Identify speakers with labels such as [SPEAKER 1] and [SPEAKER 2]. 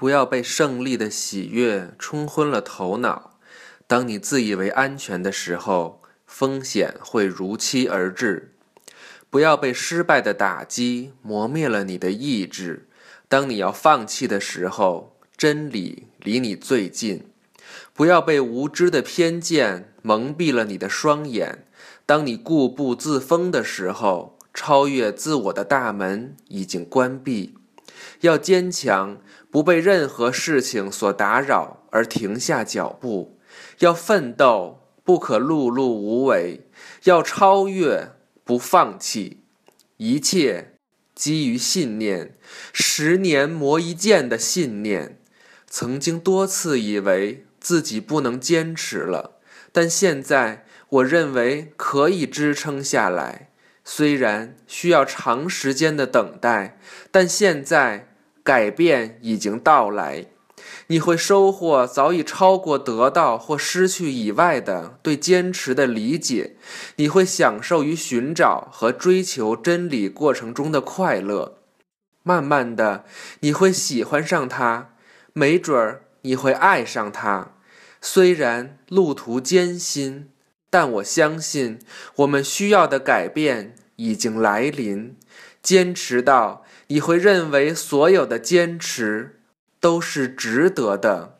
[SPEAKER 1] 不要被胜利的喜悦冲昏了头脑。当你自以为安全的时候，风险会如期而至。不要被失败的打击磨灭了你的意志。当你要放弃的时候，真理离你最近。不要被无知的偏见蒙蔽了你的双眼。当你固步自封的时候，超越自我的大门已经关闭。要坚强，不被任何事情所打扰而停下脚步；要奋斗，不可碌碌无为；要超越，不放弃。一切基于信念，十年磨一剑的信念。曾经多次以为自己不能坚持了，但现在我认为可以支撑下来。虽然需要长时间的等待，但现在。改变已经到来，你会收获早已超过得到或失去以外的对坚持的理解。你会享受于寻找和追求真理过程中的快乐。慢慢的，你会喜欢上它，没准儿你会爱上它。虽然路途艰辛，但我相信我们需要的改变已经来临。坚持到。你会认为所有的坚持都是值得的。